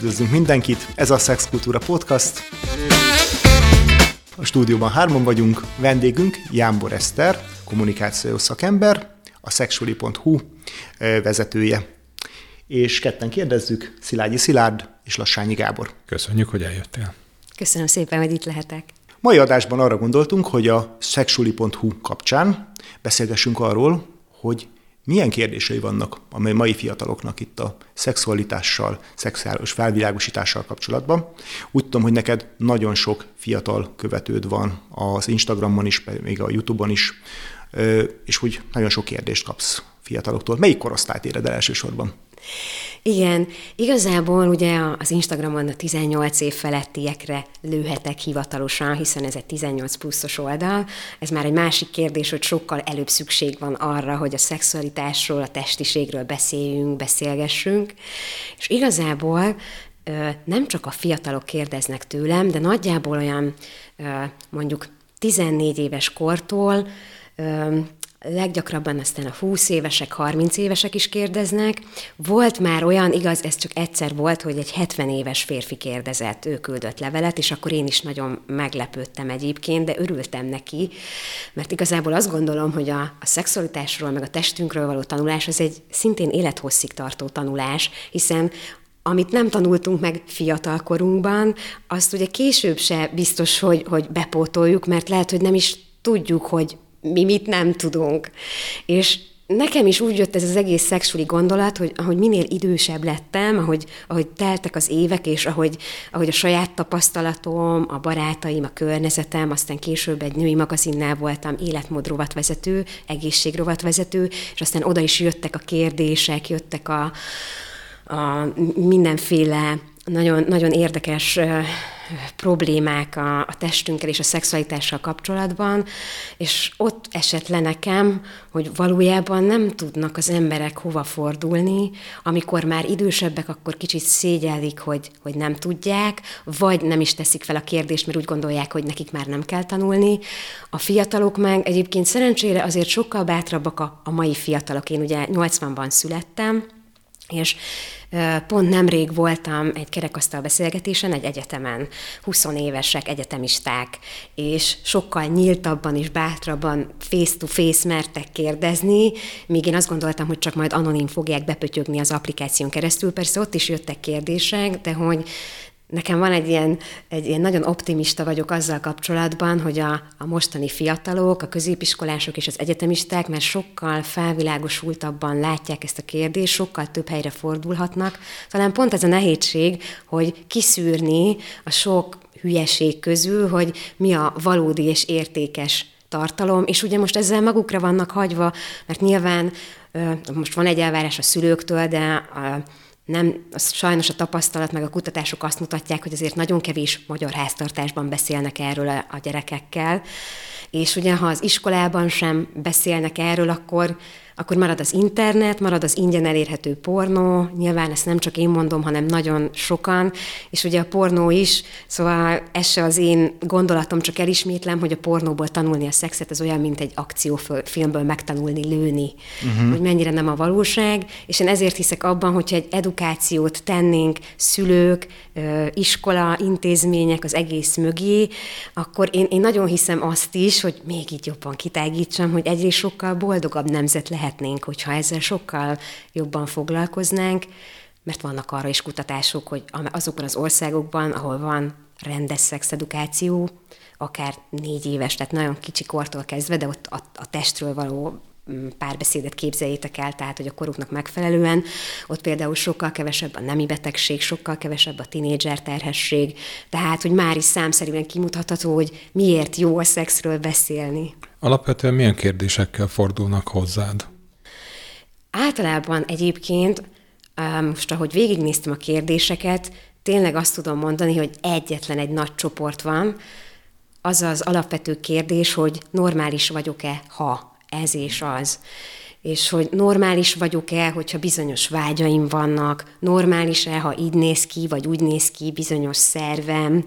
üdvözlünk mindenkit, ez a Szexkultúra Podcast. A stúdióban hárman vagyunk, vendégünk Jámbor Eszter, kommunikációs szakember, a sexually.hu vezetője. És ketten kérdezzük, Szilágyi Szilárd és Lassányi Gábor. Köszönjük, hogy eljöttél. Köszönöm szépen, hogy itt lehetek. Mai adásban arra gondoltunk, hogy a sexually.hu kapcsán beszélgessünk arról, hogy milyen kérdései vannak a mai fiataloknak itt a szexualitással, szexuális felvilágosítással kapcsolatban. Úgy tudom, hogy neked nagyon sok fiatal követőd van az Instagramon is, még a YouTube-on is, és úgy nagyon sok kérdést kapsz fiataloktól. Melyik korosztályt éred el elsősorban? Igen, igazából ugye az Instagramon a 18 év felettiekre lőhetek hivatalosan, hiszen ez egy 18 pluszos oldal. Ez már egy másik kérdés, hogy sokkal előbb szükség van arra, hogy a szexualitásról, a testiségről beszéljünk, beszélgessünk. És igazából nem csak a fiatalok kérdeznek tőlem, de nagyjából olyan mondjuk 14 éves kortól leggyakrabban aztán a 20 évesek, 30 évesek is kérdeznek. Volt már olyan, igaz, ez csak egyszer volt, hogy egy 70 éves férfi kérdezett, ő küldött levelet, és akkor én is nagyon meglepődtem egyébként, de örültem neki, mert igazából azt gondolom, hogy a, a szexualitásról, meg a testünkről való tanulás, az egy szintén élethosszig tartó tanulás, hiszen amit nem tanultunk meg fiatalkorunkban, azt ugye később se biztos, hogy, hogy bepótoljuk, mert lehet, hogy nem is tudjuk, hogy mi mit nem tudunk. És nekem is úgy jött ez az egész szexuális gondolat, hogy ahogy minél idősebb lettem, ahogy, ahogy teltek az évek, és ahogy, ahogy a saját tapasztalatom, a barátaim, a környezetem, aztán később egy női magazinnál voltam életmódrovatvezető, egészségrovatvezető, és aztán oda is jöttek a kérdések, jöttek a, a mindenféle nagyon, nagyon érdekes problémák a, a testünkkel és a szexualitással kapcsolatban, és ott esett le nekem, hogy valójában nem tudnak az emberek hova fordulni, amikor már idősebbek, akkor kicsit szégyellik, hogy, hogy nem tudják, vagy nem is teszik fel a kérdést, mert úgy gondolják, hogy nekik már nem kell tanulni. A fiatalok meg egyébként szerencsére azért sokkal bátrabbak a, a mai fiatalok. Én ugye 80-ban születtem, és Pont nemrég voltam egy kerekasztal beszélgetésen egy egyetemen, 20 évesek, egyetemisták, és sokkal nyíltabban és bátrabban face-to-face mertek kérdezni, míg én azt gondoltam, hogy csak majd anonim fogják bepötyögni az applikáción keresztül. Persze ott is jöttek kérdések, de hogy Nekem van egy ilyen, egy ilyen nagyon optimista vagyok azzal kapcsolatban, hogy a, a mostani fiatalok, a középiskolások és az egyetemisták már sokkal felvilágosultabban látják ezt a kérdést, sokkal több helyre fordulhatnak. Talán pont ez a nehézség, hogy kiszűrni a sok hülyeség közül, hogy mi a valódi és értékes tartalom, és ugye most ezzel magukra vannak hagyva, mert nyilván most van egy elvárás a szülőktől, de a, nem, az sajnos a tapasztalat meg a kutatások azt mutatják, hogy azért nagyon kevés magyar háztartásban beszélnek erről a, a gyerekekkel, és ugye ha az iskolában sem beszélnek erről, akkor akkor marad az internet, marad az ingyen elérhető pornó, nyilván ezt nem csak én mondom, hanem nagyon sokan, és ugye a pornó is, szóval ez se az én gondolatom, csak elismétlem, hogy a pornóból tanulni a szexet, az olyan, mint egy akciófilmből megtanulni lőni, uh-huh. hogy mennyire nem a valóság, és én ezért hiszek abban, hogyha egy edukációt tennénk szülők, iskola, intézmények az egész mögé, akkor én, én nagyon hiszem azt is, hogy még így jobban kitágítsam, hogy egyrészt sokkal boldogabb nemzet lehet lehetnénk, hogyha ezzel sokkal jobban foglalkoznánk, mert vannak arra is kutatások, hogy azokban az országokban, ahol van rendes szexedukáció, akár négy éves, tehát nagyon kicsi kortól kezdve, de ott a, a testről való mm, párbeszédet képzeljétek el, tehát hogy a koruknak megfelelően. Ott például sokkal kevesebb a nemi betegség, sokkal kevesebb a tinédzser terhesség, tehát hogy már is számszerűen kimutatható, hogy miért jó a szexről beszélni. Alapvetően milyen kérdésekkel fordulnak hozzád? Általában egyébként, most ahogy végignéztem a kérdéseket, tényleg azt tudom mondani, hogy egyetlen egy nagy csoport van, az az alapvető kérdés, hogy normális vagyok-e, ha ez és az. És hogy normális vagyok-e, hogyha bizonyos vágyaim vannak, normális-e, ha így néz ki, vagy úgy néz ki bizonyos szervem,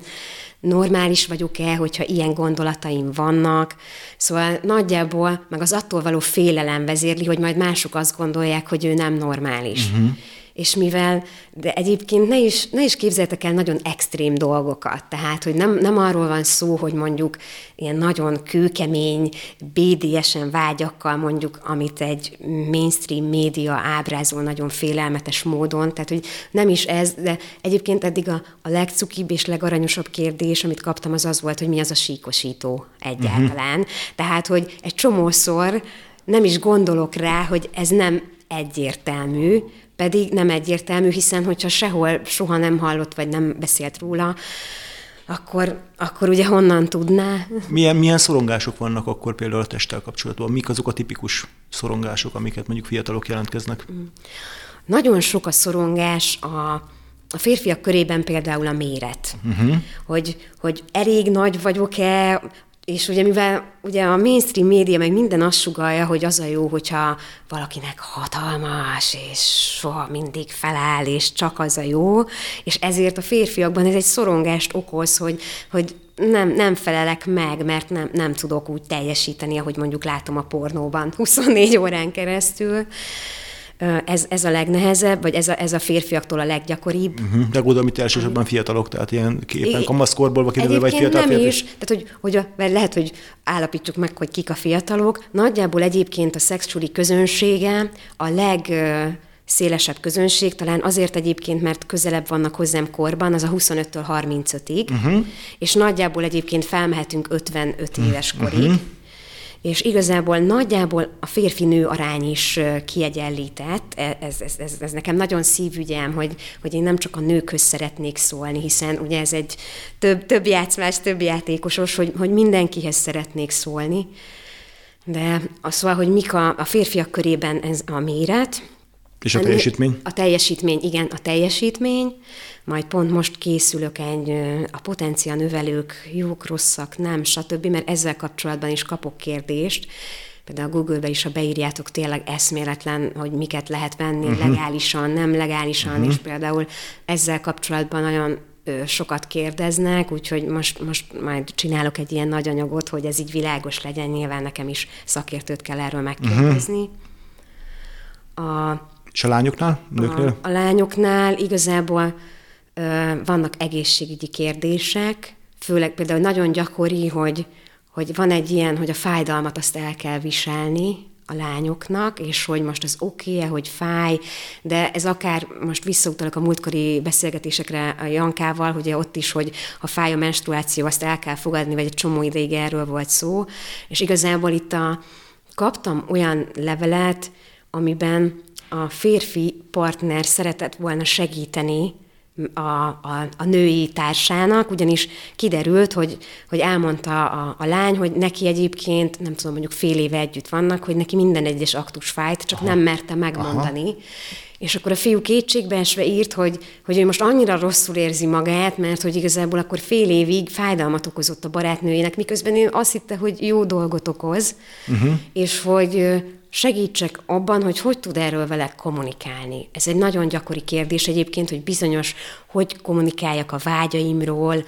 normális vagyok-e, hogyha ilyen gondolataim vannak. Szóval nagyjából meg az attól való félelem vezérli, hogy majd mások azt gondolják, hogy ő nem normális. Uh-huh. És mivel, de egyébként ne is, ne is képzeltek el nagyon extrém dolgokat, tehát, hogy nem, nem arról van szó, hogy mondjuk ilyen nagyon kőkemény, BDS-en vágyakkal mondjuk, amit egy mainstream média ábrázol nagyon félelmetes módon, tehát, hogy nem is ez, de egyébként eddig a, a legcukibb és legaranyosabb kérdés, amit kaptam, az az volt, hogy mi az a síkosító egyáltalán. Uh-huh. Tehát, hogy egy csomószor nem is gondolok rá, hogy ez nem egyértelmű, pedig nem egyértelmű, hiszen hogyha sehol soha nem hallott, vagy nem beszélt róla, akkor, akkor ugye honnan tudná? Milyen, milyen szorongások vannak akkor például a testtel kapcsolatban? Mik azok a tipikus szorongások, amiket mondjuk fiatalok jelentkeznek? Nagyon sok a szorongás a, a férfiak körében például a méret. Uh-huh. Hogy, hogy elég nagy vagyok-e, és ugye mivel ugye a mainstream média meg minden azt sugalja, hogy az a jó, hogyha valakinek hatalmas, és soha mindig feláll, és csak az a jó, és ezért a férfiakban ez egy szorongást okoz, hogy, hogy nem, nem felelek meg, mert nem, nem tudok úgy teljesíteni, ahogy mondjuk látom a pornóban 24 órán keresztül. Ez, ez a legnehezebb, vagy ez a, ez a férfiaktól a leggyakoribb. Uh-huh. De gondolom, itt elsősorban fiatalok, tehát ilyen képen kamaszkorból kiderül, vagy fiatal nem férfi. is, tehát hogy, hogy a, lehet, hogy állapítsuk meg, hogy kik a fiatalok. Nagyjából egyébként a szexuális közönsége a leg szélesebb közönség, talán azért egyébként, mert közelebb vannak hozzám korban, az a 25-től 35-ig, uh-huh. és nagyjából egyébként felmehetünk 55 éves korig. Uh-huh és igazából nagyjából a férfi-nő arány is kiegyenlített. E, ez, ez, ez, ez nekem nagyon szívügyem, hogy, hogy én nem csak a nőkhöz szeretnék szólni, hiszen ugye ez egy több, több játszmás, több játékosos, hogy, hogy mindenkihez szeretnék szólni. De az szóval, hogy mik a, a férfiak körében ez a méret, és a teljesítmény? A teljesítmény, igen, a teljesítmény. Majd pont most készülök egy a potencia növelők, jók, rosszak, nem, stb., mert ezzel kapcsolatban is kapok kérdést. Például a Google-be is, ha beírjátok, tényleg eszméletlen, hogy miket lehet venni uh-huh. legálisan, nem legálisan, uh-huh. és például ezzel kapcsolatban nagyon sokat kérdeznek, úgyhogy most, most majd csinálok egy ilyen nagy anyagot, hogy ez így világos legyen, nyilván nekem is szakértőt kell erről megkérdezni. Uh-huh. A és a lányoknál? Nőknél? A, a lányoknál igazából ö, vannak egészségügyi kérdések, főleg például nagyon gyakori, hogy, hogy van egy ilyen, hogy a fájdalmat azt el kell viselni a lányoknak, és hogy most az oké -e, hogy fáj, de ez akár most visszautalok a múltkori beszélgetésekre a Jankával, hogy ott is, hogy ha fáj a menstruáció, azt el kell fogadni, vagy egy csomó ideig erről volt szó, és igazából itt a, kaptam olyan levelet, amiben a férfi partner szeretett volna segíteni a, a, a női társának, ugyanis kiderült, hogy, hogy elmondta a, a lány, hogy neki egyébként, nem tudom, mondjuk fél éve együtt vannak, hogy neki minden egyes aktus fájt, csak Aha. nem merte megmondani. Aha. És akkor a fiú kétségbeesve írt, hogy, hogy ő most annyira rosszul érzi magát, mert hogy igazából akkor fél évig fájdalmat okozott a barátnőjének, miközben ő azt hitte, hogy jó dolgot okoz, uh-huh. és hogy segítsek abban, hogy hogy tud erről vele kommunikálni. Ez egy nagyon gyakori kérdés egyébként, hogy bizonyos, hogy kommunikáljak a vágyaimról.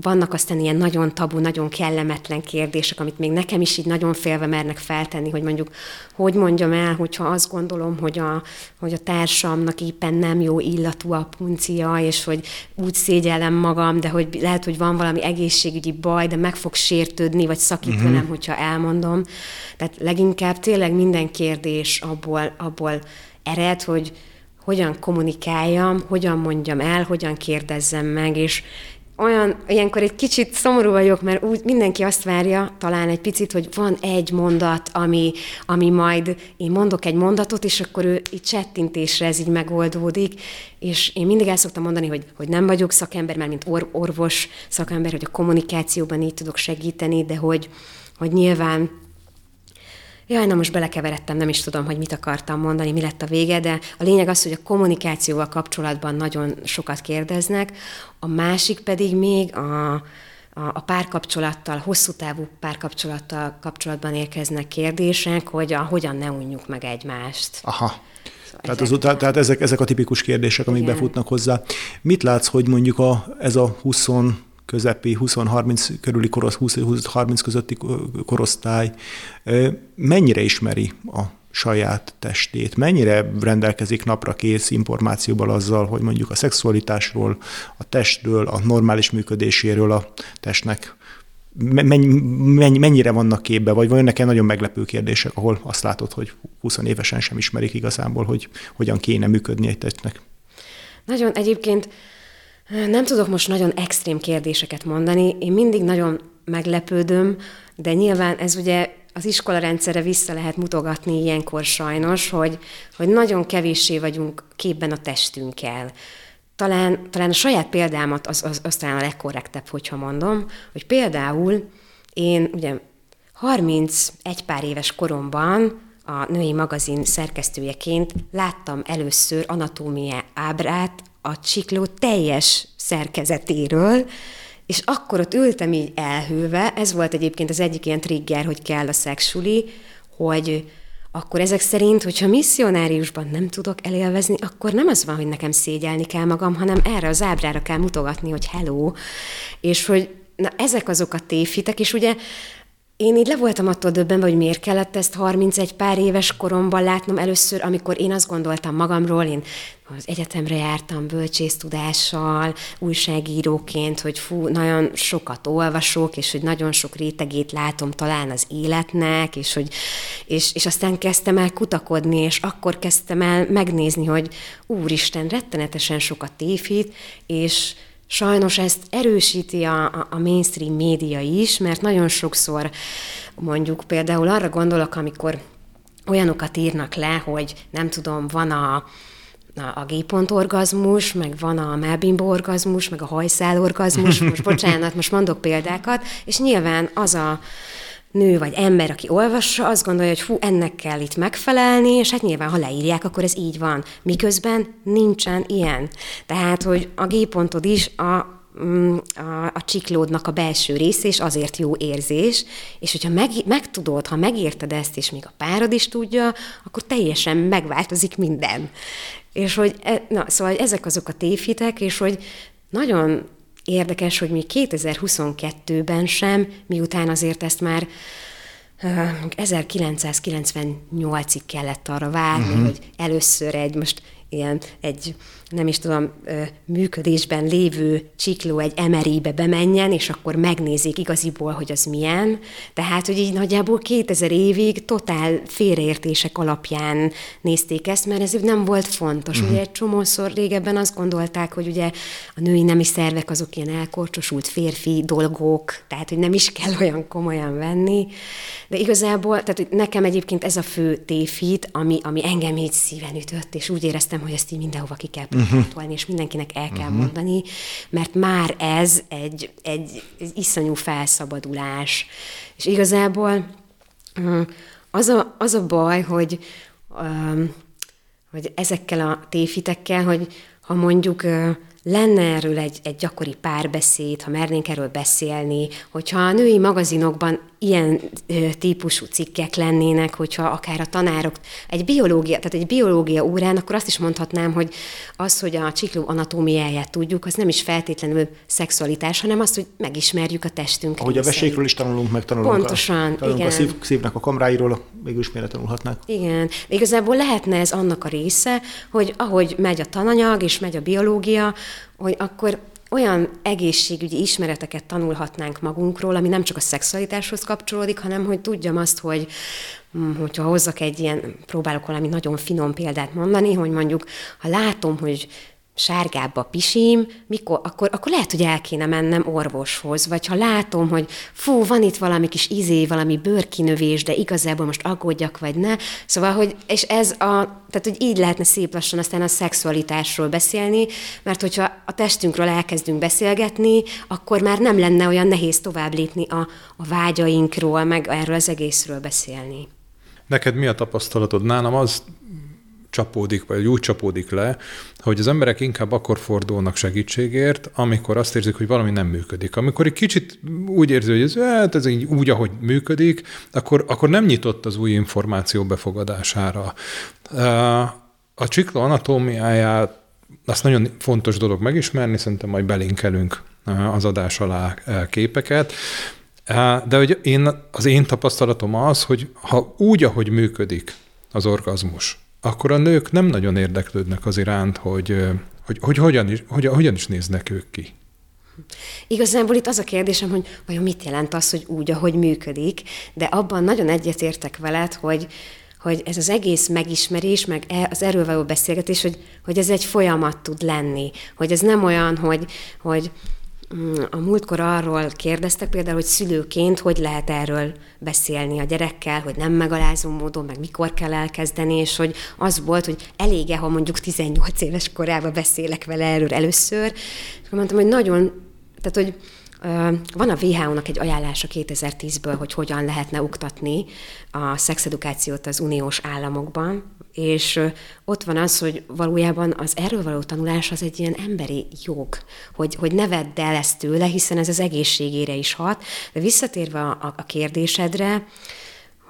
Vannak aztán ilyen nagyon tabu, nagyon kellemetlen kérdések, amit még nekem is így nagyon félve mernek feltenni, hogy mondjuk, hogy mondjam el, hogyha azt gondolom, hogy a, hogy a társamnak éppen nem jó illatú a puncia, és hogy úgy szégyellem magam, de hogy lehet, hogy van valami egészségügyi baj, de meg fog sértődni, vagy szakít uh-huh. velem, hogyha elmondom. Tehát leginkább tényleg minden kérdés abból, abból ered, hogy hogyan kommunikáljam, hogyan mondjam el, hogyan kérdezzem meg, és olyan, ilyenkor egy kicsit szomorú vagyok, mert úgy mindenki azt várja, talán egy picit, hogy van egy mondat, ami, ami majd én mondok egy mondatot, és akkor ő így csettintésre ez így megoldódik, és én mindig el szoktam mondani, hogy, hogy nem vagyok szakember, mert mint or, orvos szakember, hogy a kommunikációban így tudok segíteni, de hogy, hogy nyilván Jaj, na most belekeveredtem, nem is tudom, hogy mit akartam mondani, mi lett a vége, de a lényeg az, hogy a kommunikációval kapcsolatban nagyon sokat kérdeznek, a másik pedig még a, a, a párkapcsolattal, hosszú távú párkapcsolattal kapcsolatban érkeznek kérdések, hogy a, hogyan ne unjuk meg egymást. Aha. Szóval tehát, az, tehát ezek, ezek a tipikus kérdések, amik Igen. befutnak hozzá. Mit látsz, hogy mondjuk a, ez a 20 közepi 20-30 körüli korosz, 20-30 közötti korosztály mennyire ismeri a saját testét? Mennyire rendelkezik napra kész információval azzal, hogy mondjuk a szexualitásról, a testről, a normális működéséről a testnek mennyi, mennyire vannak képbe, vagy vajon nekem nagyon meglepő kérdések, ahol azt látod, hogy 20 évesen sem ismerik igazából, hogy hogyan kéne működni egy testnek? Nagyon egyébként nem tudok most nagyon extrém kérdéseket mondani. Én mindig nagyon meglepődöm, de nyilván ez ugye az iskola rendszere vissza lehet mutogatni ilyenkor sajnos, hogy, hogy nagyon kevéssé vagyunk képben a testünkkel. Talán, talán a saját példámat az, az, az talán a legkorrektebb, hogyha mondom, hogy például én ugye 31 pár éves koromban a női magazin szerkesztőjeként láttam először anatómia ábrát a csikló teljes szerkezetéről, és akkor ott ültem így elhőve, ez volt egyébként az egyik ilyen trigger, hogy kell a szexuli, hogy akkor ezek szerint, hogyha misszionáriusban nem tudok elélvezni, akkor nem az van, hogy nekem szégyelni kell magam, hanem erre az ábrára kell mutogatni, hogy hello, és hogy na, ezek azok a tévhitek, és ugye én így le voltam attól döbbenve, hogy miért kellett ezt 31 pár éves koromban látnom. Először, amikor én azt gondoltam magamról, én az egyetemre jártam bölcsésztudással, újságíróként, hogy fú, nagyon sokat olvasok, és hogy nagyon sok rétegét látom talán az életnek, és, hogy, és, és aztán kezdtem el kutakodni, és akkor kezdtem el megnézni, hogy úristen, rettenetesen sokat tévhit, és Sajnos ezt erősíti a, a mainstream média is, mert nagyon sokszor mondjuk például arra gondolok, amikor olyanokat írnak le, hogy nem tudom, van a, a, a gépontorgazmus, meg van a melbimbo orgazmus, meg a hajszálorgazmus, most bocsánat, most mondok példákat, és nyilván az a nő vagy ember, aki olvassa, azt gondolja, hogy fú, ennek kell itt megfelelni, és hát nyilván, ha leírják, akkor ez így van. Miközben nincsen ilyen. Tehát, hogy a G-pontod is a mm, a, a csiklódnak a belső része, és azért jó érzés, és hogyha meg, megtudod, ha megérted ezt, és még a párod is tudja, akkor teljesen megváltozik minden. És hogy, e, na, szóval ezek azok a tévhitek, és hogy nagyon Érdekes, hogy mi 2022-ben sem, miután azért ezt már 1998-ig kellett arra várni, uh-huh. hogy először egy, most ilyen egy, nem is tudom, működésben lévő csikló egy emerébe bemenjen, és akkor megnézik igaziból, hogy az milyen. Tehát, hogy így nagyjából 2000 évig totál félreértések alapján nézték ezt, mert ez nem volt fontos. Uh-huh. Ugye egy csomószor régebben azt gondolták, hogy ugye a női nemi szervek azok ilyen elkorcsosult férfi dolgok, tehát, hogy nem is kell olyan komolyan venni. De igazából, tehát hogy nekem egyébként ez a fő tévhit, ami, ami engem így szíven ütött, és úgy éreztem, hogy ezt így mindenhova ki kell uh-huh. és mindenkinek el kell uh-huh. mondani, mert már ez egy, egy, egy iszonyú felszabadulás. És igazából az a, az a baj, hogy, hogy ezekkel a tévhitekkel, hogy ha mondjuk lenne erről egy, egy gyakori párbeszéd, ha mernénk erről beszélni, hogyha a női magazinokban ilyen ö, típusú cikkek lennének, hogyha akár a tanárok egy biológia, tehát egy biológia órán, akkor azt is mondhatnám, hogy az, hogy a csikló anatómiáját tudjuk, az nem is feltétlenül szexualitás, hanem az, hogy megismerjük a testünket. Ahogy a vesékről is tanulunk, meg tanulunk Pontosan, a, tanulunk igen. a szív, szívnek a kamráiról, mégis miért tanulhatnák. Igen. Igazából lehetne ez annak a része, hogy ahogy megy a tananyag és megy a biológia, hogy akkor olyan egészségügyi ismereteket tanulhatnánk magunkról, ami nem csak a szexualitáshoz kapcsolódik, hanem hogy tudjam azt, hogy hm, hogyha hozzak egy ilyen, próbálok valami nagyon finom példát mondani, hogy mondjuk, ha látom, hogy sárgább a pisim, mikor, akkor, akkor lehet, hogy el kéne mennem orvoshoz, vagy ha látom, hogy fú, van itt valami kis izé, valami bőrkinövés, de igazából most aggódjak, vagy ne. Szóval, hogy, és ez a, tehát, hogy így lehetne szép lassan aztán a szexualitásról beszélni, mert hogyha a testünkről elkezdünk beszélgetni, akkor már nem lenne olyan nehéz tovább lépni a, a vágyainkról, meg erről az egészről beszélni. Neked mi a tapasztalatod? Nálam az csapódik, vagy úgy csapódik le, hogy az emberek inkább akkor fordulnak segítségért, amikor azt érzik, hogy valami nem működik. Amikor egy kicsit úgy érzi, hogy ez, hát ez így úgy, ahogy működik, akkor, akkor nem nyitott az új információ befogadására. A csikla anatómiáját azt nagyon fontos dolog megismerni, szerintem majd belinkelünk az adás alá képeket. De hogy én, az én tapasztalatom az, hogy ha úgy, ahogy működik, az orgazmus, akkor a nők nem nagyon érdeklődnek az iránt, hogy, hogy, hogy hogyan, is, hogyan, hogyan is néznek ők ki. Igazából itt az a kérdésem, hogy vajon mit jelent az, hogy úgy, ahogy működik, de abban nagyon egyetértek veled, hogy, hogy ez az egész megismerés, meg e, az erről való beszélgetés, hogy, hogy ez egy folyamat tud lenni, hogy ez nem olyan, hogy, hogy a múltkor arról kérdeztek például, hogy szülőként hogy lehet erről beszélni a gyerekkel, hogy nem megalázó módon, meg mikor kell elkezdeni, és hogy az volt, hogy elége, ha mondjuk 18 éves korában beszélek vele erről először, és akkor mondtam, hogy nagyon, tehát hogy van a WHO-nak egy ajánlása 2010-ből, hogy hogyan lehetne oktatni a szexedukációt az uniós államokban, és ott van az, hogy valójában az erről való tanulás az egy ilyen emberi jog, hogy, hogy ne vedd el ezt tőle, hiszen ez az egészségére is hat. De visszatérve a, a kérdésedre,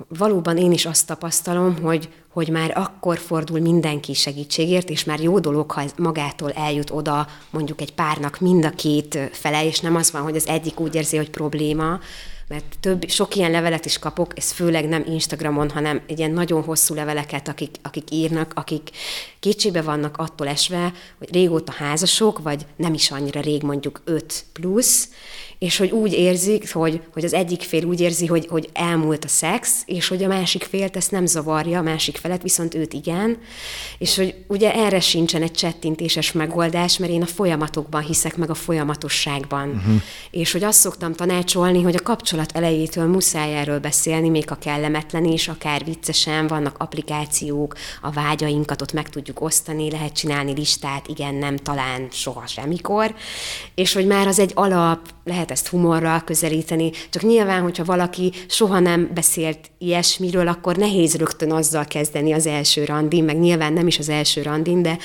valóban én is azt tapasztalom, hogy, hogy már akkor fordul mindenki segítségért, és már jó dolog, ha magától eljut oda mondjuk egy párnak mind a két fele, és nem az van, hogy az egyik úgy érzi, hogy probléma, mert több, sok ilyen levelet is kapok, ez főleg nem Instagramon, hanem egy ilyen nagyon hosszú leveleket, akik, akik írnak, akik kétségbe vannak attól esve, hogy régóta házasok, vagy nem is annyira rég, mondjuk 5 plusz, és hogy úgy érzik, hogy, hogy az egyik fél úgy érzi, hogy, hogy elmúlt a szex, és hogy a másik félt ezt nem zavarja, a másik felet viszont őt igen, és hogy ugye erre sincsen egy csettintéses megoldás, mert én a folyamatokban hiszek, meg a folyamatosságban. Uh-huh. És hogy azt szoktam tanácsolni, hogy a kapcsolat elejétől muszáj erről beszélni, még a kellemetlen is, akár viccesen, vannak applikációk, a vágyainkat ott meg tudjuk osztani, lehet csinálni listát, igen, nem, talán, soha, semmikor, és hogy már az egy alap, lehet ezt humorral közelíteni, csak nyilván, hogyha valaki soha nem beszélt ilyesmiről, akkor nehéz rögtön azzal kezdeni az első randin, meg nyilván nem is az első randin, de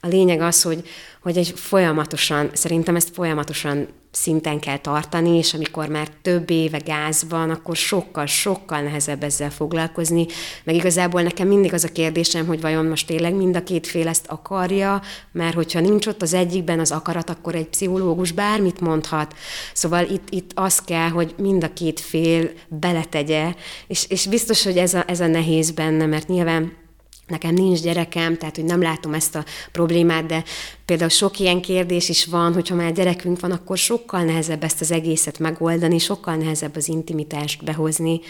a lényeg az, hogy, hogy egy folyamatosan, szerintem ezt folyamatosan szinten kell tartani, és amikor már több éve gáz van, akkor sokkal, sokkal nehezebb ezzel foglalkozni. Meg igazából nekem mindig az a kérdésem, hogy vajon most tényleg mind a két fél ezt akarja, mert hogyha nincs ott az egyikben az akarat, akkor egy pszichológus bármit mondhat. Szóval itt, itt az kell, hogy mind a két fél beletegye, és, és biztos, hogy ez a, ez a nehéz benne, mert nyilván Nekem nincs gyerekem, tehát hogy nem látom ezt a problémát, de például sok ilyen kérdés is van, hogyha már gyerekünk van, akkor sokkal nehezebb ezt az egészet megoldani, sokkal nehezebb az intimitást behozni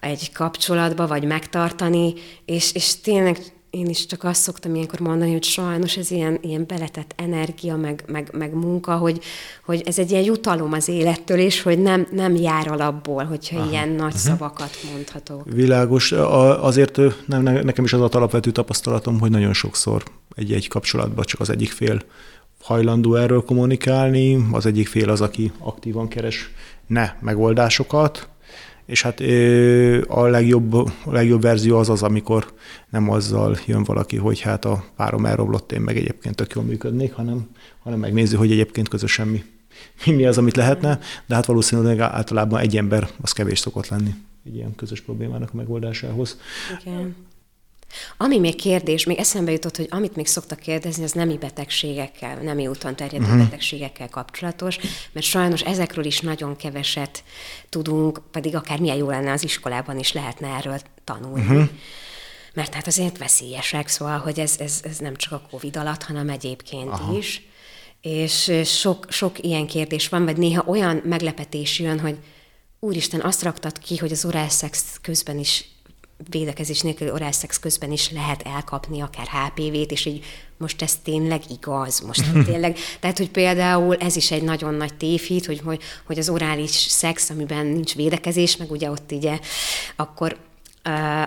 egy kapcsolatba, vagy megtartani, és, és tényleg én is csak azt szoktam ilyenkor mondani, hogy sajnos ez ilyen, ilyen beletett energia, meg, meg, meg munka, hogy, hogy ez egy ilyen jutalom az élettől, és hogy nem, nem jár alapból, hogyha Aha. ilyen nagy uh-huh. szavakat mondhatok. Világos. Azért nem, nekem is az a alapvető tapasztalatom, hogy nagyon sokszor egy-egy kapcsolatban csak az egyik fél hajlandó erről kommunikálni, az egyik fél az, aki aktívan keres ne megoldásokat, és hát a legjobb, a legjobb verzió az az, amikor nem azzal jön valaki, hogy hát a párom elroblott, én meg egyébként tök jól működnék, hanem, hanem megnézi, hogy egyébként közösen mi, mi, az, amit lehetne, de hát valószínűleg általában egy ember az kevés szokott lenni egy ilyen közös problémának a megoldásához. Igen. Ami még kérdés, még eszembe jutott, hogy amit még szoktak kérdezni, az nemi betegségekkel, nemi úton terjedő uh-huh. betegségekkel kapcsolatos, mert sajnos ezekről is nagyon keveset tudunk, pedig akár milyen jó lenne az iskolában is lehetne erről tanulni. Uh-huh. Mert hát azért veszélyesek, szóval, hogy ez, ez, ez nem csak a Covid alatt, hanem egyébként Aha. is. És sok, sok ilyen kérdés van, vagy néha olyan meglepetés jön, hogy úristen, azt raktad ki, hogy az orálszex közben is védekezés nélkül orálszex közben is lehet elkapni akár HPV-t, és így most ez tényleg igaz, most tényleg, tehát hogy például ez is egy nagyon nagy tévhit, hogy, hogy, hogy az orális szex, amiben nincs védekezés, meg ugye ott ugye, akkor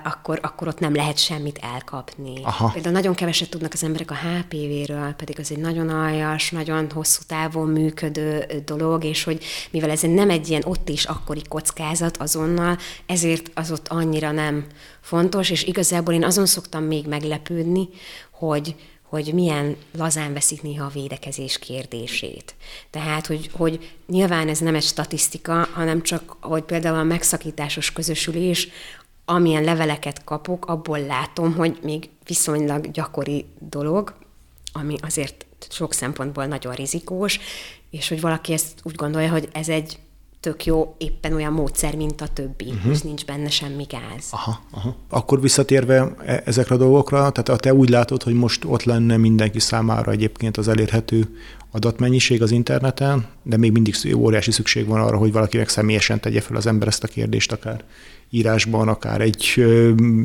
akkor, akkor ott nem lehet semmit elkapni. Aha. Például nagyon keveset tudnak az emberek a HPV-ről, pedig az egy nagyon aljas, nagyon hosszú távon működő dolog, és hogy mivel ez nem egy ilyen ott is akkori kockázat azonnal, ezért az ott annyira nem fontos, és igazából én azon szoktam még meglepődni, hogy, hogy milyen lazán veszik néha a védekezés kérdését. Tehát, hogy, hogy nyilván ez nem egy statisztika, hanem csak, hogy például a megszakításos közösülés amilyen leveleket kapok, abból látom, hogy még viszonylag gyakori dolog, ami azért sok szempontból nagyon rizikós, és hogy valaki ezt úgy gondolja, hogy ez egy tök jó, éppen olyan módszer, mint a többi, uh-huh. és nincs benne semmi gáz. Aha, aha. Akkor visszatérve e- ezekre a dolgokra, tehát te úgy látod, hogy most ott lenne mindenki számára egyébként az elérhető adatmennyiség az interneten, de még mindig óriási szükség van arra, hogy valaki meg személyesen tegye fel az ember ezt a kérdést, akár írásban, akár egy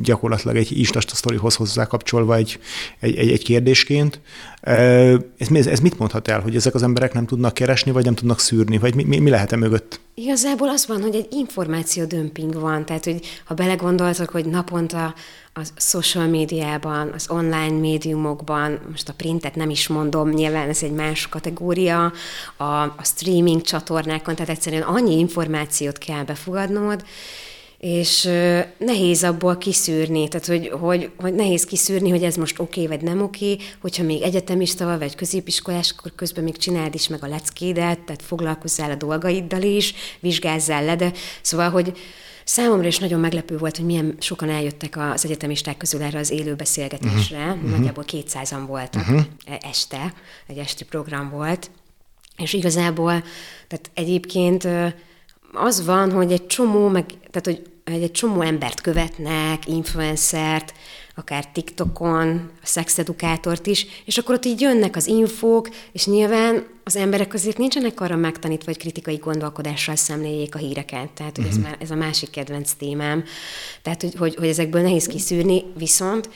gyakorlatilag egy Insta sztorihoz hozzá kapcsolva egy, egy, egy, egy kérdésként. Ez, ez, ez mit mondhat el, hogy ezek az emberek nem tudnak keresni, vagy nem tudnak szűrni, vagy mi, mi, mi lehet-e mögött? Igazából az van, hogy egy információ dömping van, tehát hogy ha belegondoltok, hogy naponta a social médiában, az online médiumokban, most a printet nem is mondom, nyilván ez egy más kategória, a, a streaming csatornákon, tehát egyszerűen annyi információt kell befogadnod, és nehéz abból kiszűrni, tehát hogy, hogy, hogy nehéz kiszűrni, hogy ez most oké okay, vagy nem oké, okay, hogyha még egyetemista vagy, vagy középiskolás, akkor közben még csináld is meg a leckédet, tehát foglalkozzál a dolgaiddal is, vizsgázzál le, de szóval, hogy Számomra is nagyon meglepő volt, hogy milyen sokan eljöttek az egyetemisták közül erre az élő beszélgetésre. Uh-huh. Nagyjából 200-an voltak uh-huh. este, egy esti program volt. És igazából, tehát egyébként az van, hogy egy csomó, meg, tehát hogy egy csomó embert követnek, influencert, akár TikTokon, a szexedukátort is, és akkor ott így jönnek az infók, és nyilván az emberek azért nincsenek arra megtanítva, hogy kritikai gondolkodással szemléljék a híreket. Tehát, hogy uh-huh. ez, mhm. már, ez a másik kedvenc témám. Tehát, hogy, hogy, hogy ezekből nehéz kiszűrni, viszont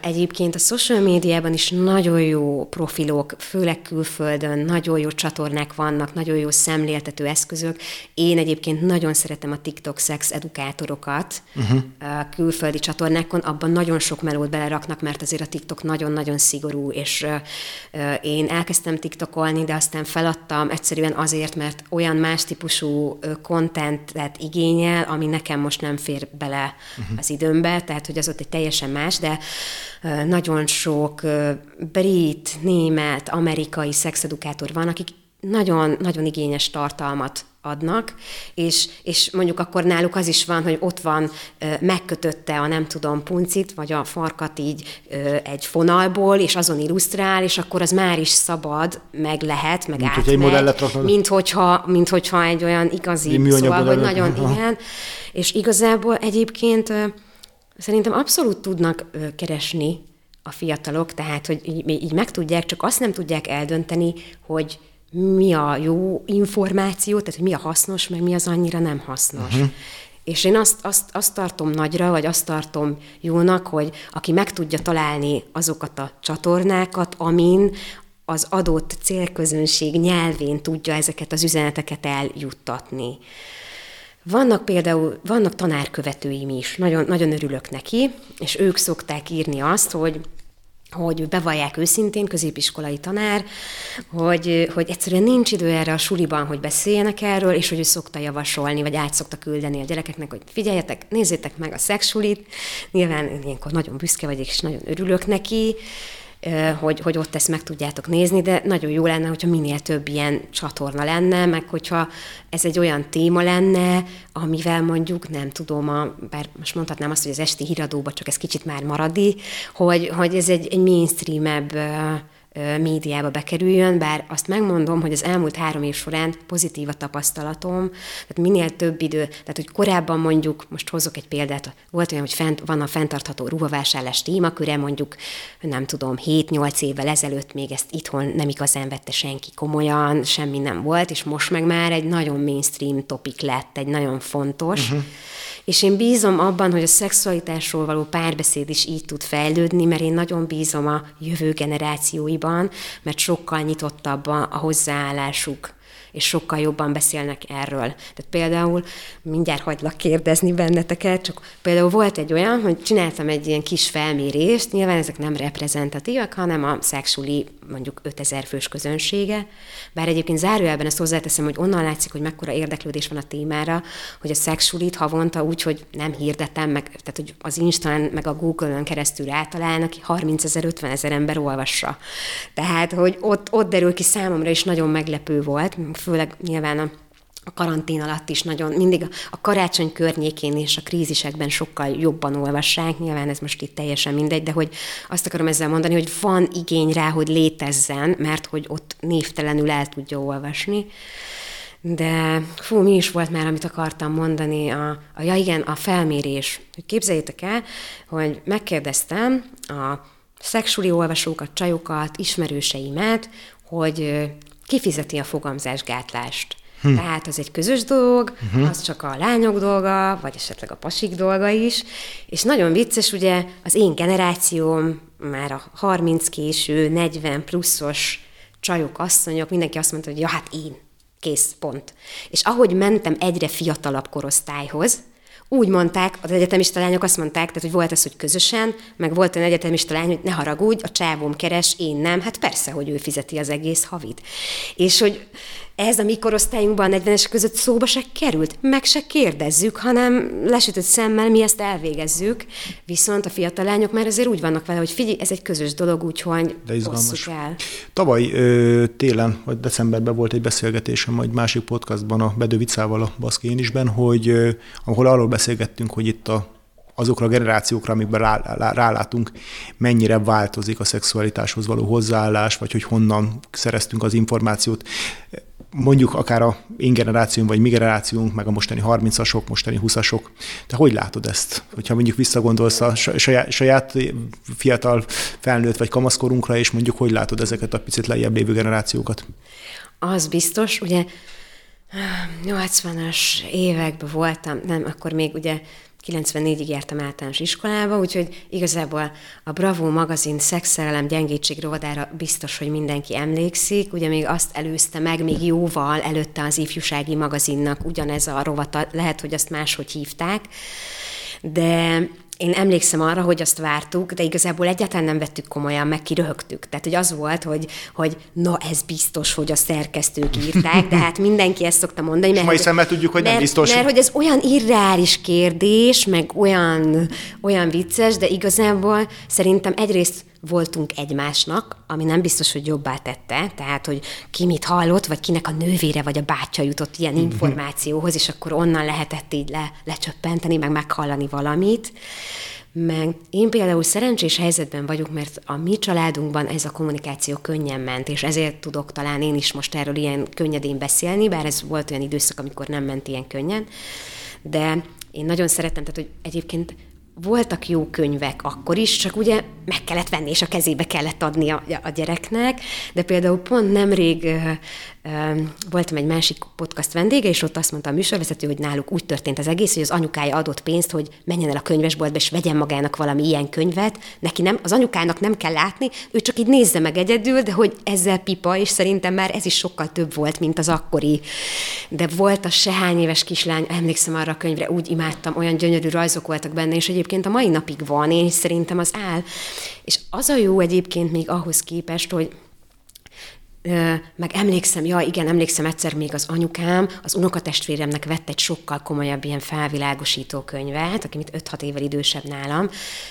Egyébként a social médiában is nagyon jó profilok, főleg külföldön, nagyon jó csatornák vannak, nagyon jó szemléltető eszközök. Én egyébként nagyon szeretem a TikTok szex edukátorokat uh-huh. külföldi csatornákon, abban nagyon sok melót beleraknak, mert azért a TikTok nagyon-nagyon szigorú, és én elkezdtem TikTokolni, de aztán feladtam egyszerűen azért, mert olyan más típusú kontentet igényel, ami nekem most nem fér bele uh-huh. az időmbe, tehát hogy az ott egy teljesen más, de nagyon sok brit, német, amerikai szexedukátor van, akik nagyon, nagyon igényes tartalmat adnak, és, és mondjuk akkor náluk az is van, hogy ott van megkötötte a nem tudom puncit, vagy a farkat így egy fonalból, és azon illusztrál, és akkor az már is szabad, meg lehet, meg mint átmegy, hogy mint, hogyha, mint hogyha egy olyan igazi, szóval, hogy nagyon, Aha. igen, és igazából egyébként Szerintem abszolút tudnak keresni a fiatalok, tehát hogy így, így meg tudják, csak azt nem tudják eldönteni, hogy mi a jó információ, tehát hogy mi a hasznos, meg mi az annyira nem hasznos. Uh-huh. És én azt, azt, azt tartom nagyra, vagy azt tartom jónak, hogy aki meg tudja találni azokat a csatornákat, amin az adott célközönség nyelvén tudja ezeket az üzeneteket eljuttatni. Vannak például, vannak tanárkövetőim is, nagyon, nagyon örülök neki, és ők szokták írni azt, hogy hogy bevallják őszintén, középiskolai tanár, hogy, hogy egyszerűen nincs idő erre a suliban, hogy beszéljenek erről, és hogy ő szokta javasolni, vagy át szokta küldeni a gyerekeknek, hogy figyeljetek, nézzétek meg a szexulit. Nyilván ilyenkor nagyon büszke vagyok, és nagyon örülök neki, hogy, hogy ott ezt meg tudjátok nézni, de nagyon jó lenne, hogyha minél több ilyen csatorna lenne, meg hogyha ez egy olyan téma lenne, amivel mondjuk nem tudom, a, bár most mondhatnám azt, hogy az esti híradóba csak ez kicsit már maradi, hogy, hogy ez egy, egy mainstream-ebb médiába bekerüljön, bár azt megmondom, hogy az elmúlt három év során pozitív a tapasztalatom, tehát minél több idő, tehát hogy korábban mondjuk, most hozok egy példát, volt olyan, hogy fent, van a fenntartható ruhavásárlás témaköre, mondjuk nem tudom, 7-8 évvel ezelőtt még ezt itthon nem igazán vette senki komolyan, semmi nem volt, és most meg már egy nagyon mainstream topik lett, egy nagyon fontos. Uh-huh és én bízom abban, hogy a szexualitásról való párbeszéd is így tud fejlődni, mert én nagyon bízom a jövő generációiban, mert sokkal nyitottabb a, hozzáállásuk és sokkal jobban beszélnek erről. Tehát például, mindjárt hagylak kérdezni benneteket, csak például volt egy olyan, hogy csináltam egy ilyen kis felmérést, nyilván ezek nem reprezentatívak, hanem a szexuli mondjuk 5000 fős közönsége, bár egyébként zárójelben ezt hozzáteszem, hogy onnan látszik, hogy mekkora érdeklődés van a témára, hogy a szexulit havonta úgy, hogy nem hirdetem, meg, tehát hogy az Instán, meg a Google-ön keresztül általán, 30 ezer, 50 ezer ember olvassa. Tehát, hogy ott, ott derül ki számomra is nagyon meglepő volt, főleg nyilván a a karantén alatt is nagyon, mindig a karácsony környékén és a krízisekben sokkal jobban olvassák, nyilván ez most itt teljesen mindegy, de hogy azt akarom ezzel mondani, hogy van igény rá, hogy létezzen, mert hogy ott névtelenül el tudja olvasni. De fú, mi is volt már, amit akartam mondani, a, a ja igen, a felmérés. Képzeljétek el, hogy megkérdeztem a szexuális olvasókat, csajokat, ismerőseimet, hogy kifizeti a fogamzásgátlást. Hm. Tehát az egy közös dolog, uh-huh. az csak a lányok dolga, vagy esetleg a pasik dolga is. És nagyon vicces, ugye az én generációm, már a 30 késő, 40 pluszos csajok, asszonyok, mindenki azt mondta, hogy ja, hát én, kész, pont. És ahogy mentem egyre fiatalabb korosztályhoz, úgy mondták, az egyetemista lányok azt mondták, tehát, hogy volt ez, hogy közösen, meg volt egy egyetemista lány, hogy ne haragudj, a csávóm keres, én nem. Hát persze, hogy ő fizeti az egész havit. És hogy ez a mi korosztályunkban a 40-esek között szóba se került, meg se kérdezzük, hanem lesütött szemmel mi ezt elvégezzük, viszont a fiatal lányok már azért úgy vannak vele, hogy figyelj, ez egy közös dolog, úgyhogy De izgalmas. el. Tavaly ö, télen, vagy decemberben volt egy beszélgetésem egy másik podcastban a Bedő Vicával a Baszkénisben, hogy ö, ahol arról beszélgettünk, hogy itt a azokra a generációkra, amikben rá, rá, rálátunk, mennyire változik a szexualitáshoz való hozzáállás, vagy hogy honnan szereztünk az információt mondjuk akár a én generációm, vagy mi generációnk, meg a mostani 30-asok, mostani 20-asok. Te hogy látod ezt? Hogyha mondjuk visszagondolsz a saját, saját fiatal felnőtt vagy kamaszkorunkra, és mondjuk hogy látod ezeket a picit lejjebb lévő generációkat? Az biztos, ugye 80-as években voltam, nem, akkor még ugye 94-ig jártam általános iskolába, úgyhogy igazából a Bravo magazin szexszerelem gyengétség rovadára biztos, hogy mindenki emlékszik. Ugye még azt előzte meg, még jóval előtte az ifjúsági magazinnak ugyanez a rovata, lehet, hogy azt máshogy hívták, de én emlékszem arra, hogy azt vártuk, de igazából egyáltalán nem vettük komolyan, meg kiröhögtük. Tehát, hogy az volt, hogy, hogy na, ez biztos, hogy a szerkesztők írták, de hát mindenki ezt szokta mondani. Mert, mai szemmel tudjuk, hogy mert, nem biztos. Mert, hogy ez olyan irreális kérdés, meg olyan, olyan vicces, de igazából szerintem egyrészt voltunk egymásnak, ami nem biztos, hogy jobbá tette, tehát, hogy ki mit hallott, vagy kinek a nővére vagy a bátyja jutott ilyen mhm. információhoz, és akkor onnan lehetett így le, lecsöppenteni, meg meghallani valamit. Meg én például szerencsés helyzetben vagyok, mert a mi családunkban ez a kommunikáció könnyen ment, és ezért tudok talán én is most erről ilyen könnyedén beszélni, bár ez volt olyan időszak, amikor nem ment ilyen könnyen, de én nagyon szeretem, tehát hogy egyébként voltak jó könyvek akkor is, csak ugye meg kellett venni, és a kezébe kellett adni a, a gyereknek, de például pont nemrég voltam egy másik podcast vendége, és ott azt mondta a műsorvezető, hogy náluk úgy történt az egész, hogy az anyukája adott pénzt, hogy menjen el a könyvesboltba, és vegyen magának valami ilyen könyvet. Neki nem, az anyukának nem kell látni, ő csak így nézze meg egyedül, de hogy ezzel pipa, és szerintem már ez is sokkal több volt, mint az akkori. De volt a sehány éves kislány, emlékszem arra a könyvre, úgy imádtam, olyan gyönyörű rajzok voltak benne, és egyébként a mai napig van, én szerintem az áll. És az a jó egyébként még ahhoz képest, hogy meg emlékszem, ja igen, emlékszem egyszer még az anyukám, az unokatestvéremnek vett egy sokkal komolyabb ilyen felvilágosító könyvet, aki mit 5-6 évvel idősebb nálam,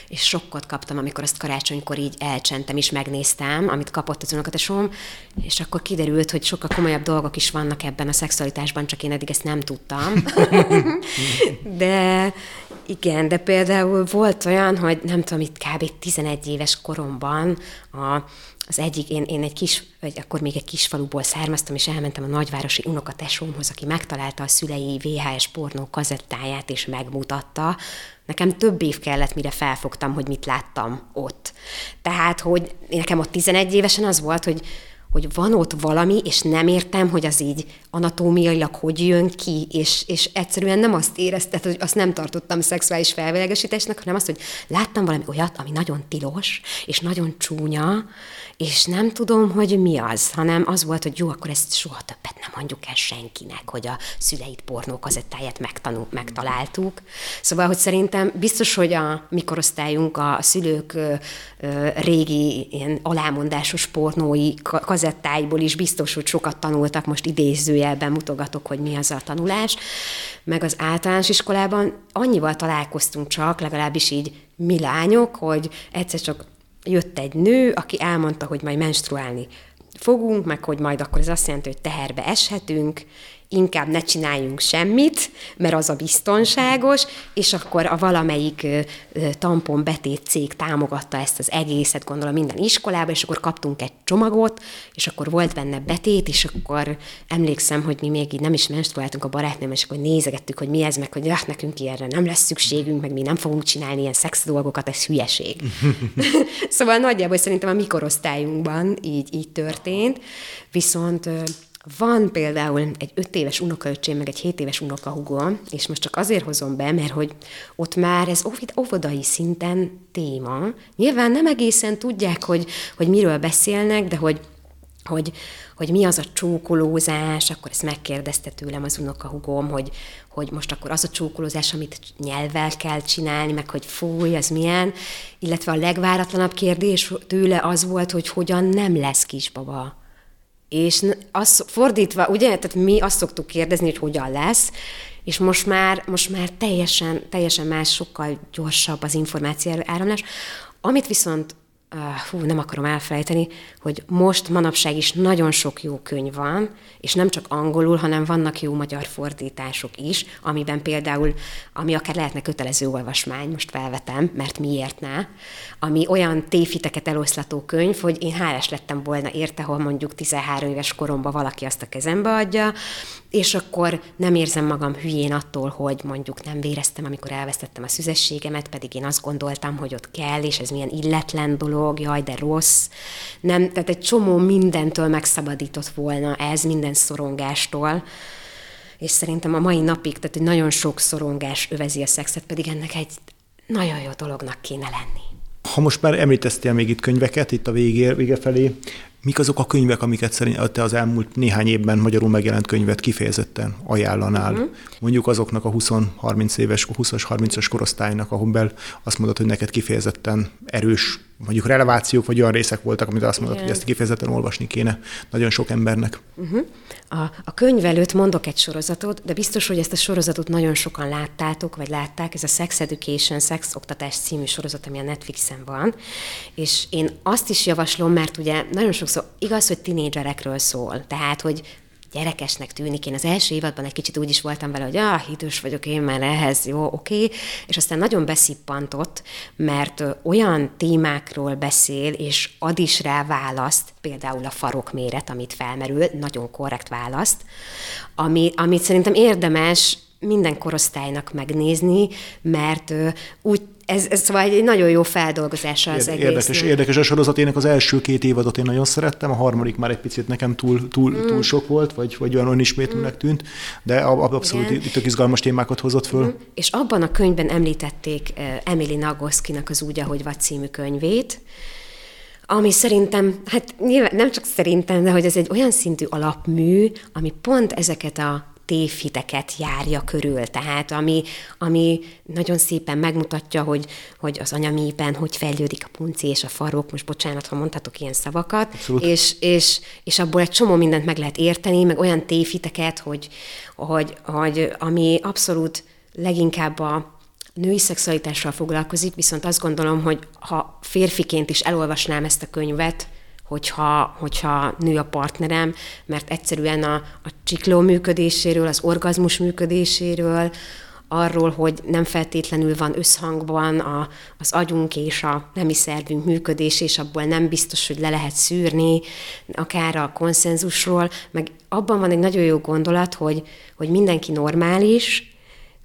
és sokkot kaptam, amikor azt karácsonykor így elcsentem és megnéztem, amit kapott az unokatesom, és akkor kiderült, hogy sokkal komolyabb dolgok is vannak ebben a szexualitásban, csak én eddig ezt nem tudtam. de igen, de például volt olyan, hogy nem tudom, itt kb. 11 éves koromban a az egyik, én, én egy kis, vagy akkor még egy kis faluból származtam, és elmentem a nagyvárosi unokatesómhoz, aki megtalálta a szülei VHS pornó kazettáját, és megmutatta. Nekem több év kellett, mire felfogtam, hogy mit láttam ott. Tehát, hogy nekem ott 11 évesen az volt, hogy hogy van ott valami, és nem értem, hogy az így anatómiailag hogy jön ki, és, és egyszerűen nem azt érezted, hogy azt nem tartottam szexuális felvilágosításnak, hanem azt, hogy láttam valami olyat, ami nagyon tilos, és nagyon csúnya, és nem tudom, hogy mi az, hanem az volt, hogy jó, akkor ezt soha többet nem mondjuk el senkinek, hogy a szüleit pornókazettáját megtanul, megtaláltuk. Szóval, hogy szerintem biztos, hogy a mikorosztályunk, a szülők régi ilyen alámondásos pornói kazettáiból is biztos, hogy sokat tanultak, most idézőjelben mutogatok, hogy mi az a tanulás, meg az általános iskolában annyival találkoztunk csak, legalábbis így mi lányok, hogy egyszer csak jött egy nő, aki elmondta, hogy majd menstruálni fogunk, meg hogy majd akkor ez azt jelenti, hogy teherbe eshetünk, inkább ne csináljunk semmit, mert az a biztonságos, és akkor a valamelyik tampon betét cég támogatta ezt az egészet, gondolom minden iskolába, és akkor kaptunk egy csomagot, és akkor volt benne betét, és akkor emlékszem, hogy mi még így nem is menstruáltunk a barátnőm, és akkor nézegettük, hogy mi ez, meg hogy ah, nekünk ilyenre nem lesz szükségünk, meg mi nem fogunk csinálni ilyen szex dolgokat, ez hülyeség. szóval nagyjából szerintem a mikorosztályunkban így, így történt, viszont van például egy öt éves unokaöcsém, meg egy hét éves unokahugom, és most csak azért hozom be, mert hogy ott már ez óvodai szinten téma. Nyilván nem egészen tudják, hogy, hogy miről beszélnek, de hogy, hogy, hogy mi az a csókolózás, akkor ezt megkérdezte tőlem az unokahugom, hogy, hogy most akkor az a csókolózás, amit nyelvvel kell csinálni, meg hogy fúj, az milyen, illetve a legváratlanabb kérdés tőle az volt, hogy hogyan nem lesz kisbaba és az fordítva, ugye, tehát mi azt szoktuk kérdezni, hogy hogyan lesz, és most már, most már teljesen, teljesen más, sokkal gyorsabb az információ áramlás. Amit viszont hú, nem akarom elfelejteni, hogy most manapság is nagyon sok jó könyv van, és nem csak angolul, hanem vannak jó magyar fordítások is, amiben például, ami akár lehetne kötelező olvasmány, most felvetem, mert miért ne, ami olyan tévhiteket eloszlató könyv, hogy én hálás lettem volna érte, ha mondjuk 13 éves koromban valaki azt a kezembe adja, és akkor nem érzem magam hülyén attól, hogy mondjuk nem véreztem, amikor elvesztettem a szüzességemet, pedig én azt gondoltam, hogy ott kell, és ez milyen illetlen dolog, jaj, de rossz. Nem, tehát egy csomó mindentől megszabadított volna ez, minden szorongástól és szerintem a mai napig, tehát egy nagyon sok szorongás övezi a szexet, pedig ennek egy nagyon jó dolognak kéne lenni. Ha most már említeztél még itt könyveket, itt a végé, vége felé, Mik azok a könyvek, amiket szerint te az elmúlt néhány évben magyarul megjelent könyvet kifejezetten ajánlanál? Uh-huh. Mondjuk azoknak a 20-30 éves, 20-as, 30-as korosztálynak, ahol azt mondod, hogy neked kifejezetten erős, mondjuk relevációk, vagy olyan részek voltak, amit azt mondod, Igen. hogy ezt kifejezetten olvasni kéne nagyon sok embernek. Uh-huh. A, a könyv előtt mondok egy sorozatot, de biztos, hogy ezt a sorozatot nagyon sokan láttátok, vagy látták, ez a Sex Education, Sex Oktatás című sorozat, ami a Netflixen van, és én azt is javaslom, mert ugye nagyon sokszor igaz, hogy tinédzserekről szól, tehát, hogy gyerekesnek tűnik. Én az első évadban egy kicsit úgy is voltam vele, hogy ah, idős vagyok én már ehhez, jó, oké. Okay. És aztán nagyon beszippantott, mert olyan témákról beszél, és ad is rá választ, például a farokméret, amit felmerül, nagyon korrekt választ, ami, amit szerintem érdemes minden korosztálynak megnézni, mert úgy ez, ez szóval egy nagyon jó feldolgozása az egész. Érdekes, érdekes a sorozat. Én az első két évadot én nagyon szerettem, a harmadik már egy picit nekem túl, túl, mm. túl sok volt, vagy, vagy olyan önismétlőnek mm. tűnt, de abszolút Igen. itt izgalmas témákat hozott föl. Mm. És abban a könyvben említették Emily Nagoskinak az Úgy, ahogy vagy című könyvét, ami szerintem, hát nyilván nem csak szerintem, de hogy ez egy olyan szintű alapmű, ami pont ezeket a tévhiteket járja körül, tehát ami, ami nagyon szépen megmutatja, hogy, hogy az anyamében hogy fejlődik a punci és a farok, most bocsánat, ha mondhatok ilyen szavakat, és, és, és abból egy csomó mindent meg lehet érteni, meg olyan tévhiteket, hogy, hogy, hogy ami abszolút leginkább a női szexualitással foglalkozik, viszont azt gondolom, hogy ha férfiként is elolvasnám ezt a könyvet, hogyha, hogyha nő a partnerem, mert egyszerűen a, a csikló működéséről, az orgazmus működéséről, arról, hogy nem feltétlenül van összhangban a, az agyunk és a nemi szervünk működés, és abból nem biztos, hogy le lehet szűrni, akár a konszenzusról, meg abban van egy nagyon jó gondolat, hogy, hogy mindenki normális,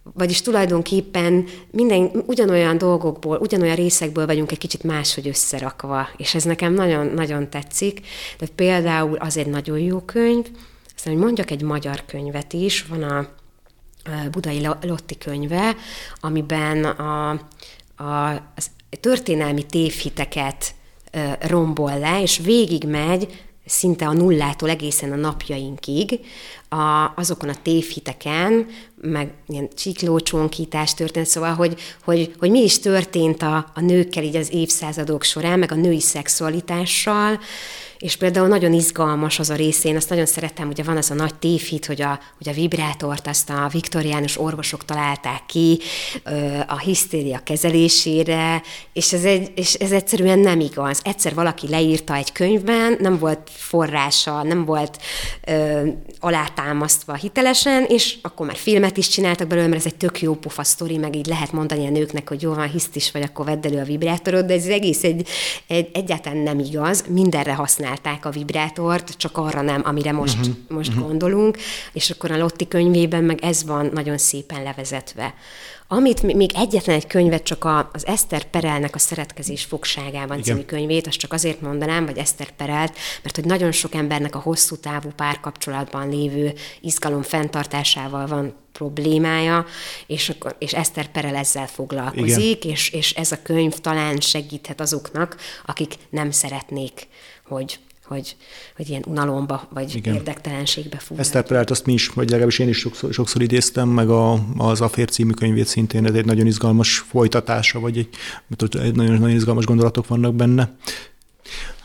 vagyis tulajdonképpen minden, ugyanolyan dolgokból, ugyanolyan részekből vagyunk egy kicsit máshogy összerakva, és ez nekem nagyon-nagyon tetszik. De például az egy nagyon jó könyv, aztán, hogy mondjak egy magyar könyvet is, van a Budai Lotti könyve, amiben a, a, az történelmi tévhiteket rombol le, és végigmegy szinte a nullától egészen a napjainkig, a, azokon a tévhiteken, meg ilyen csiklócsonkítás történt, szóval, hogy, hogy, hogy mi is történt a, a nőkkel így az évszázadok során, meg a női szexualitással, És például nagyon izgalmas az a rész, én azt nagyon szerettem, ugye van az a nagy tévhit, hogy a, hogy a vibrátort azt a viktoriánus orvosok találták ki a hisztéria kezelésére, és ez, egy, és ez egyszerűen nem igaz. Egyszer valaki leírta egy könyvben, nem volt forrása, nem volt ö, alátámasztva hitelesen, és akkor már filmet is csináltak belőle, mert ez egy tök jó pofa sztori, meg így lehet mondani a nőknek, hogy jó van, hiszt is vagy, akkor vedd elő a vibrátorod, de ez egész egy, egy, egyáltalán nem igaz. Mindenre használták a vibrátort, csak arra nem, amire most, uh-huh. most uh-huh. gondolunk, és akkor a Lotti könyvében meg ez van nagyon szépen levezetve. Amit még egyetlen egy könyvet, csak a, az Eszter Perelnek a Szeretkezés fogságában Igen. című könyvét, azt csak azért mondanám, vagy Eszter Perelt, mert hogy nagyon sok embernek a hosszú távú párkapcsolatban lévő izgalom fenntartásával van problémája, és, akkor, és Eszter Perel ezzel foglalkozik, és, és ez a könyv talán segíthet azoknak, akik nem szeretnék, hogy hogy, hogy ilyen unalomba vagy Igen. érdektelenségbe fúr. Eszter Perelt azt mi is, vagy legalábbis én is sokszor, sokszor idéztem, meg a, az Afér című könyvét szintén, ez egy nagyon izgalmas folytatása, vagy egy, egy nagyon, nagyon izgalmas gondolatok vannak benne.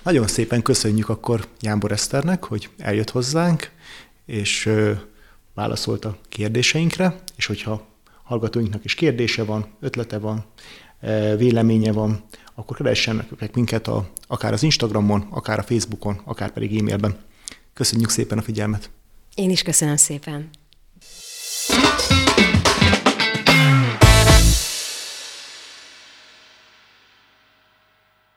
Nagyon szépen köszönjük akkor Jámbor Eszternek, hogy eljött hozzánk, és válaszolt a kérdéseinkre, és hogyha hallgatóinknak is kérdése van, ötlete van, véleménye van, akkor keressenek őket minket a, akár az Instagramon, akár a Facebookon, akár pedig e-mailben. Köszönjük szépen a figyelmet! Én is köszönöm szépen!